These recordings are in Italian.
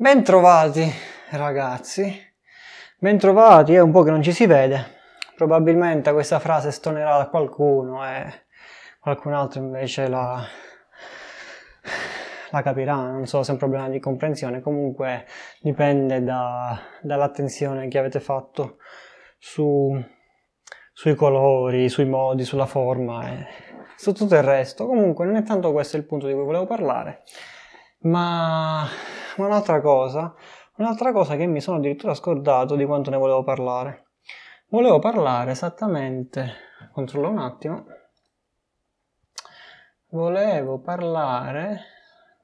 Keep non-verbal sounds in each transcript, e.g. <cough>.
Bentrovati ragazzi, bentrovati, è un po' che non ci si vede, probabilmente questa frase stonerà da qualcuno e qualcun altro invece la, la capirà, non so se è un problema di comprensione, comunque dipende da, dall'attenzione che avete fatto su, sui colori, sui modi, sulla forma e su tutto il resto. Comunque non è tanto questo il punto di cui volevo parlare, ma un'altra cosa, un'altra cosa che mi sono addirittura scordato di quanto ne volevo parlare. Volevo parlare esattamente, controllo un attimo, volevo parlare,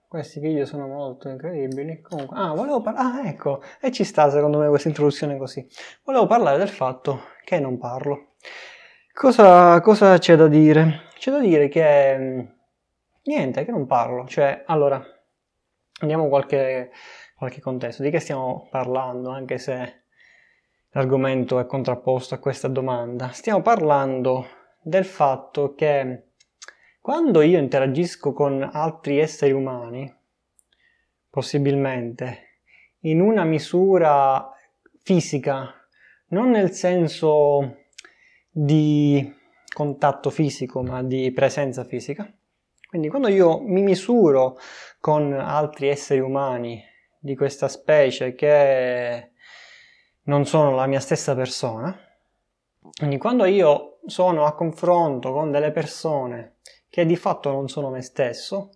questi video sono molto incredibili, comunque, ah, volevo parlare, ah, ecco, e ci sta secondo me questa introduzione così, volevo parlare del fatto che non parlo. Cosa, cosa c'è da dire? C'è da dire che, mm, niente, che non parlo, cioè, allora, Andiamo qualche, qualche contesto. Di che stiamo parlando, anche se l'argomento è contrapposto a questa domanda? Stiamo parlando del fatto che quando io interagisco con altri esseri umani, possibilmente in una misura fisica, non nel senso di contatto fisico, ma di presenza fisica, quindi quando io mi misuro con altri esseri umani di questa specie che non sono la mia stessa persona, quindi quando io sono a confronto con delle persone che di fatto non sono me stesso,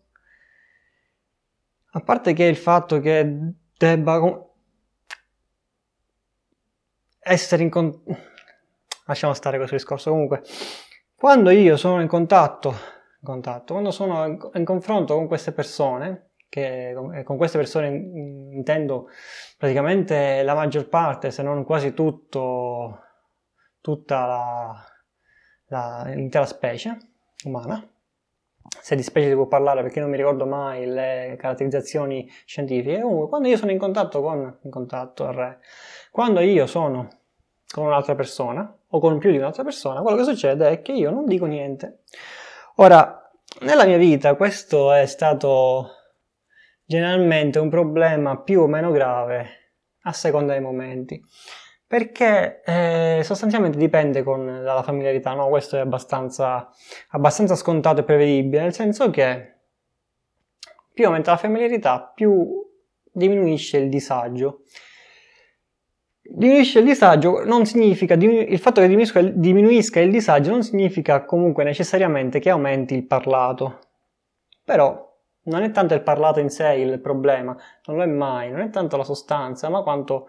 a parte che il fatto che debba essere in contatto, lasciamo stare questo discorso. Comunque, quando io sono in contatto contatto. Quando sono in, confronto con queste persone, che con queste persone intendo praticamente la maggior parte, se non quasi tutto, tutta la, la, l'intera specie umana. Se di specie può parlare perché non mi ricordo mai le caratterizzazioni scientifiche. Comunque, quando io sono in contatto con, in contatto, re, quando io sono con un'altra persona o con più di un'altra persona, quello che succede è che io non dico niente. Ora, nella mia vita questo è stato generalmente un problema più o meno grave a seconda dei momenti perché eh, sostanzialmente dipende con, dalla familiarità, no? Questo è abbastanza, abbastanza scontato e prevedibile, nel senso che più aumenta la familiarità, più diminuisce il disagio. Diminuisce il disagio non significa, il fatto che diminuisca, diminuisca il disagio non significa comunque necessariamente che aumenti il parlato. Però non è tanto il parlato in sé il problema, non lo è mai, non è tanto la sostanza, ma quanto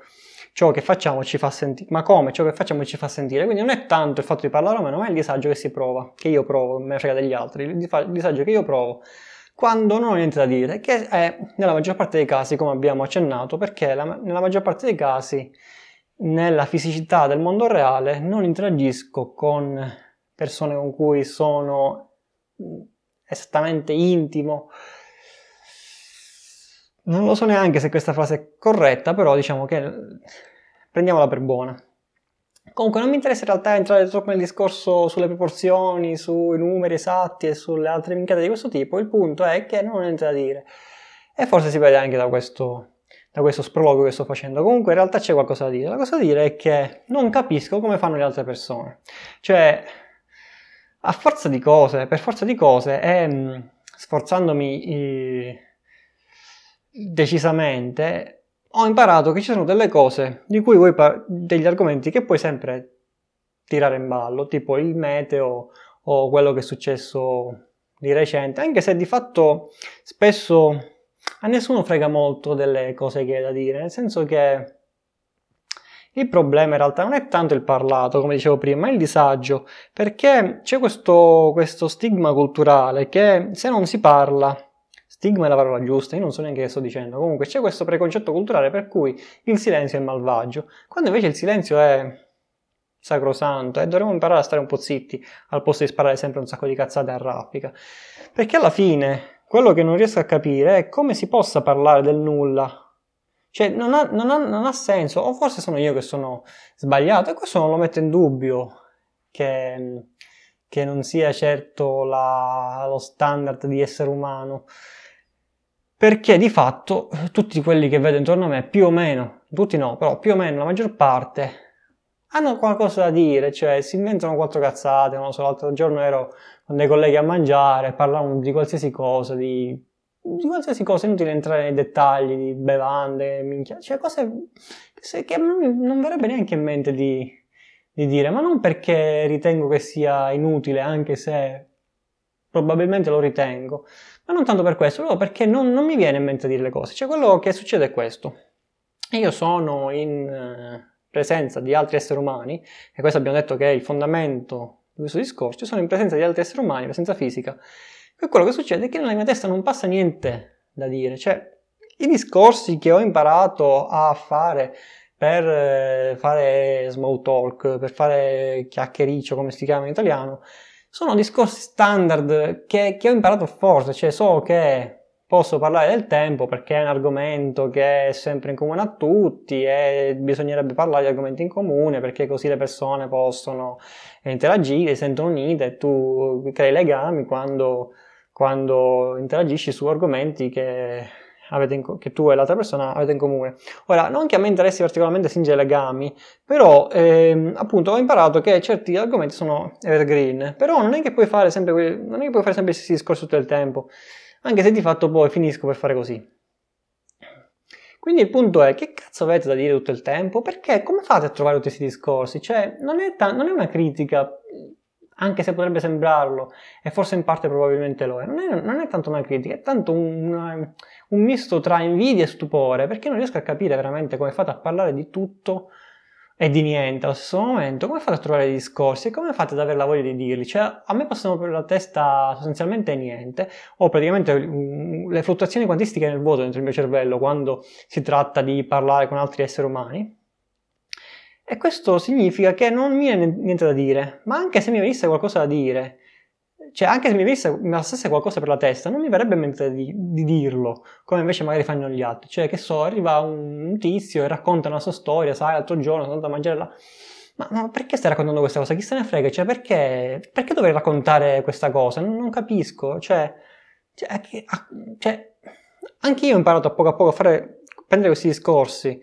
ciò che facciamo ci fa sentire, ma come ciò che facciamo ci fa sentire. Quindi non è tanto il fatto di parlare o meno, ma è il disagio che si prova, che io provo, me frega degli altri, il disagio che io provo quando non ho niente da dire, che è nella maggior parte dei casi, come abbiamo accennato, perché la, nella maggior parte dei casi nella fisicità del mondo reale non interagisco con persone con cui sono mm, esattamente intimo. Non lo so neanche se questa frase è corretta, però diciamo che prendiamola per buona. Comunque non mi interessa in realtà entrare troppo nel discorso sulle proporzioni, sui numeri esatti e sulle altre minchiate di questo tipo, il punto è che non ho niente da dire. E forse si vede anche da questo da questo sprologo che sto facendo. Comunque in realtà c'è qualcosa da dire. La cosa da dire è che non capisco come fanno le altre persone. Cioè, a forza di cose, per forza di cose, e mm, sforzandomi eh, decisamente, ho imparato che ci sono delle cose di cui vuoi par- degli argomenti che puoi sempre tirare in ballo, tipo il meteo o quello che è successo di recente, anche se di fatto spesso a nessuno frega molto delle cose che hai da dire, nel senso che il problema in realtà non è tanto il parlato, come dicevo prima, ma il disagio, perché c'è questo, questo stigma culturale che se non si parla, stigma è la parola giusta, io non so neanche che sto dicendo, comunque c'è questo preconcetto culturale per cui il silenzio è malvagio, quando invece il silenzio è sacrosanto e dovremmo imparare a stare un po' zitti al posto di sparare sempre un sacco di cazzate a raffica, perché alla fine quello che non riesco a capire è come si possa parlare del nulla. Cioè, non ha, non ha, non ha senso, o forse sono io che sono sbagliato, e questo non lo metto in dubbio, che, che non sia certo la, lo standard di essere umano. perché di fatto tutti quelli che vedo intorno a me, più o meno, tutti no, però più o meno la maggior parte, hanno qualcosa da dire, cioè si inventano quattro cazzate, non so, l'altro giorno ero con dei colleghi a mangiare, parlavano di qualsiasi cosa, di, di qualsiasi cosa, inutile entrare nei dettagli, di bevande, minchia, cioè cose che non verrebbe neanche in mente di, di dire, ma non perché ritengo che sia inutile, anche se probabilmente lo ritengo, ma non tanto per questo, proprio perché non, non mi viene in mente dire le cose. Cioè, quello che succede è questo. Io sono in eh, presenza di altri esseri umani, e questo abbiamo detto che è il fondamento di questo discorso, sono in presenza di altri esseri umani, presenza fisica, e quello che succede è che nella mia testa non passa niente da dire, cioè i discorsi che ho imparato a fare per eh, fare small talk, per fare chiacchiericcio, come si chiama in italiano, sono discorsi standard che, che ho imparato forse, cioè so che posso parlare del tempo perché è un argomento che è sempre in comune a tutti e bisognerebbe parlare di argomenti in comune perché così le persone possono interagire, si sentono unite e tu crei legami quando, quando interagisci su argomenti che in, che tu e l'altra persona avete in comune. Ora, non che a me interessi particolarmente stringere legami, però ehm, appunto ho imparato che certi argomenti sono evergreen, però non è che puoi fare sempre, non è che puoi fare sempre questi discorsi tutto il tempo, anche se di fatto poi finisco per fare così. Quindi il punto è, che cazzo avete da dire tutto il tempo? Perché come fate a trovare tutti questi discorsi? Cioè, non è, ta- non è una critica, anche se potrebbe sembrarlo, e forse in parte probabilmente lo è. Non è, non è tanto una critica, è tanto una, un misto tra invidia e stupore, perché non riesco a capire veramente come fate a parlare di tutto e di niente allo stesso momento, come fate a trovare dei discorsi e come fate ad avere la voglia di dirli? Cioè, a me passano per la testa sostanzialmente niente, ho praticamente mm, le fluttuazioni quantistiche nel vuoto dentro il mio cervello quando si tratta di parlare con altri esseri umani. E questo significa che non mi viene niente da dire, ma anche se mi venisse qualcosa da dire, cioè, anche se mi passasse qualcosa per la testa, non mi verrebbe in mente di, di, dirlo, come invece magari fanno gli altri. Cioè, che so, arriva un, tizio e racconta una sua storia, sai, l'altro giorno sono andato a mangiare là. Ma, ma, perché stai raccontando questa cosa? Chi se ne frega? Cioè, perché, perché dovrei raccontare questa cosa? Non, non capisco. Cioè, cioè, cioè, anche io ho imparato a poco a poco a fare, prendere questi discorsi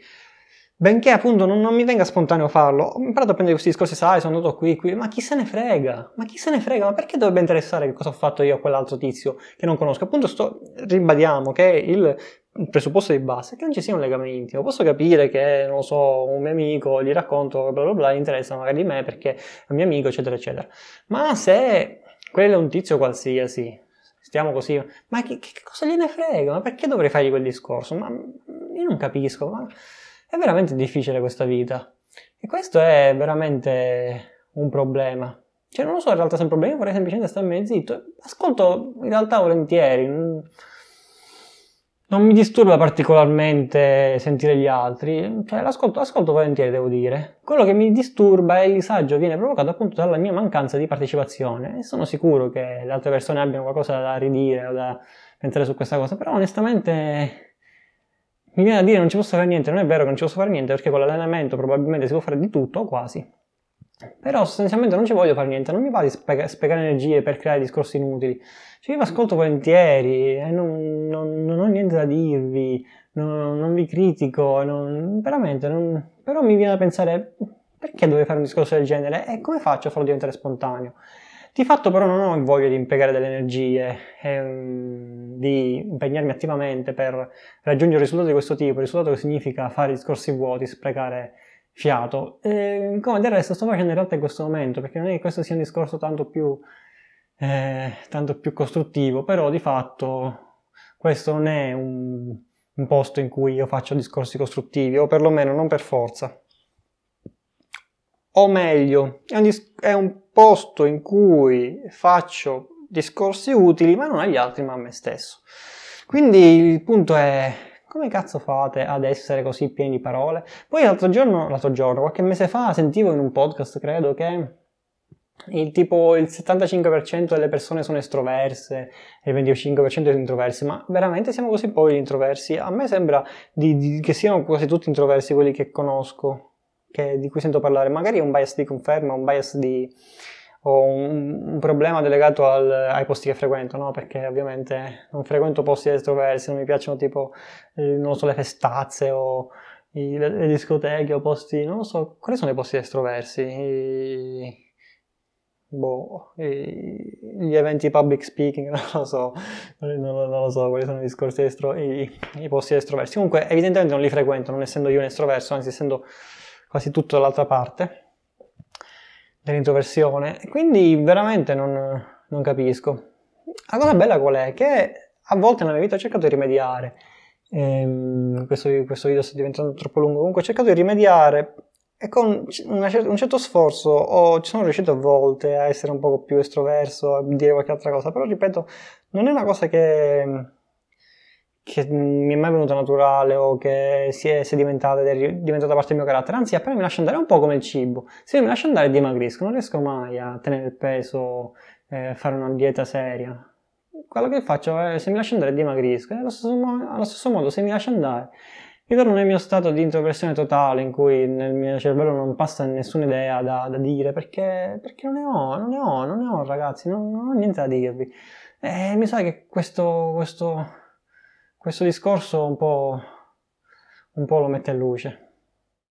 Benché appunto non, non, mi venga spontaneo farlo, ho imparato a prendere questi discorsi, sai, sono andato qui, qui, ma chi se ne frega? Ma chi se ne frega? Ma perché dovrebbe interessare che cosa ho fatto io a quell'altro tizio che non conosco? Appunto sto, ribadiamo che il, presupposto di base è che non ci sia un legame intimo. Posso capire che, non lo so, un mio amico gli racconto, bla bla bla, gli interessa magari di me perché è un mio amico, eccetera, eccetera. Ma se quello è un tizio qualsiasi, stiamo così, ma che, che cosa gliene frega? Ma perché dovrei fargli quel discorso? Ma io non capisco, ma è veramente difficile questa vita. E questo è veramente un problema. Cioè, non lo so, in realtà se è un problema, vorrei semplicemente starmene zitto. Ascolto in realtà volentieri. Non mi disturba particolarmente sentire gli altri, cioè l'ascolto, ascolto volentieri, devo dire. Quello che mi disturba è il disagio viene provocato appunto dalla mia mancanza di partecipazione e sono sicuro che le altre persone abbiano qualcosa da ridire o da pensare su questa cosa, però onestamente mi viene a dire non ci posso fare niente, non è vero che non ci posso fare niente perché con l'allenamento probabilmente si può fare di tutto o quasi. Però sostanzialmente non ci voglio fare niente, non mi va di spega- spiegare energie per creare discorsi inutili. Cioè io vi ascolto volentieri e non, non, non, ho niente da dirvi, non, non vi critico, veramente, però mi viene da pensare perché dovrei fare un discorso del genere e come faccio a farlo diventare spontaneo? Di fatto però non ho voglia di impiegare delle energie, ehm, di impegnarmi attivamente per raggiungere un risultato di questo tipo, risultato che significa fare discorsi vuoti, sprecare fiato, e, come del resto sto facendo in realtà in questo momento, perché non è che questo sia un discorso tanto più, eh, tanto più costruttivo, però di fatto questo non è un, un posto in cui io faccio discorsi costruttivi, o perlomeno non per forza o meglio, è un, dis- è un, posto in cui faccio discorsi utili, ma non agli altri, ma a me stesso. Quindi il punto è come cazzo fate ad essere così pieni di parole? Poi l'altro giorno, l'altro giorno, qualche mese fa, sentivo in un podcast, credo, che il tipo il 75% delle persone sono estroverse e il 25% sono introversi, ma veramente siamo così poveri introversi? A me sembra di, di, che siano quasi tutti introversi quelli che conosco che, di cui sento parlare, magari è un bias di conferma, un bias di, ho un, un problema legato al, ai posti che frequento, no? Perché ovviamente non frequento posti estroversi, non mi piacciono tipo, eh, non so, le festazze o i, le, le, discoteche o posti, non so, quali sono i posti estroversi? I, boh, i, gli eventi public speaking, <laughs> non lo so, non, non lo so quali sono i discorsi estro, i posti estroversi. Comunque, evidentemente non li frequento, non essendo io un estroverso, anzi essendo quasi tutto dall'altra parte dell'introversione. Quindi veramente non, non capisco. La cosa bella qual è? Che a volte nella mia vita ho cercato di rimediare. Ehm, questo, questo, video sta diventando troppo lungo. Comunque ho cercato di rimediare e con una, un certo sforzo ho, ci sono riuscito a volte a essere un po' più estroverso, a dire qualche altra cosa. Però ripeto, non è una cosa che che mi è mai venuta naturale o che si è sedimentata ed è diventata parte del mio carattere, anzi appena mi lascia andare è un po' come il cibo, se mi lascia andare dimagrisco, non riesco mai a tenere il peso, eh, fare una dieta seria. Quello che faccio è se mi lascia andare dimagrisco, e allo stesso, allo stesso modo se mi lascia andare ritorno nel mio stato di introversione totale in cui nel mio cervello non passa nessuna idea da, da dire perché, perché, non ne ho, non ne ho, non ne ho ragazzi, non, non ho niente da dirvi. E mi sa che questo, questo questo discorso un po', un po' lo mette in luce.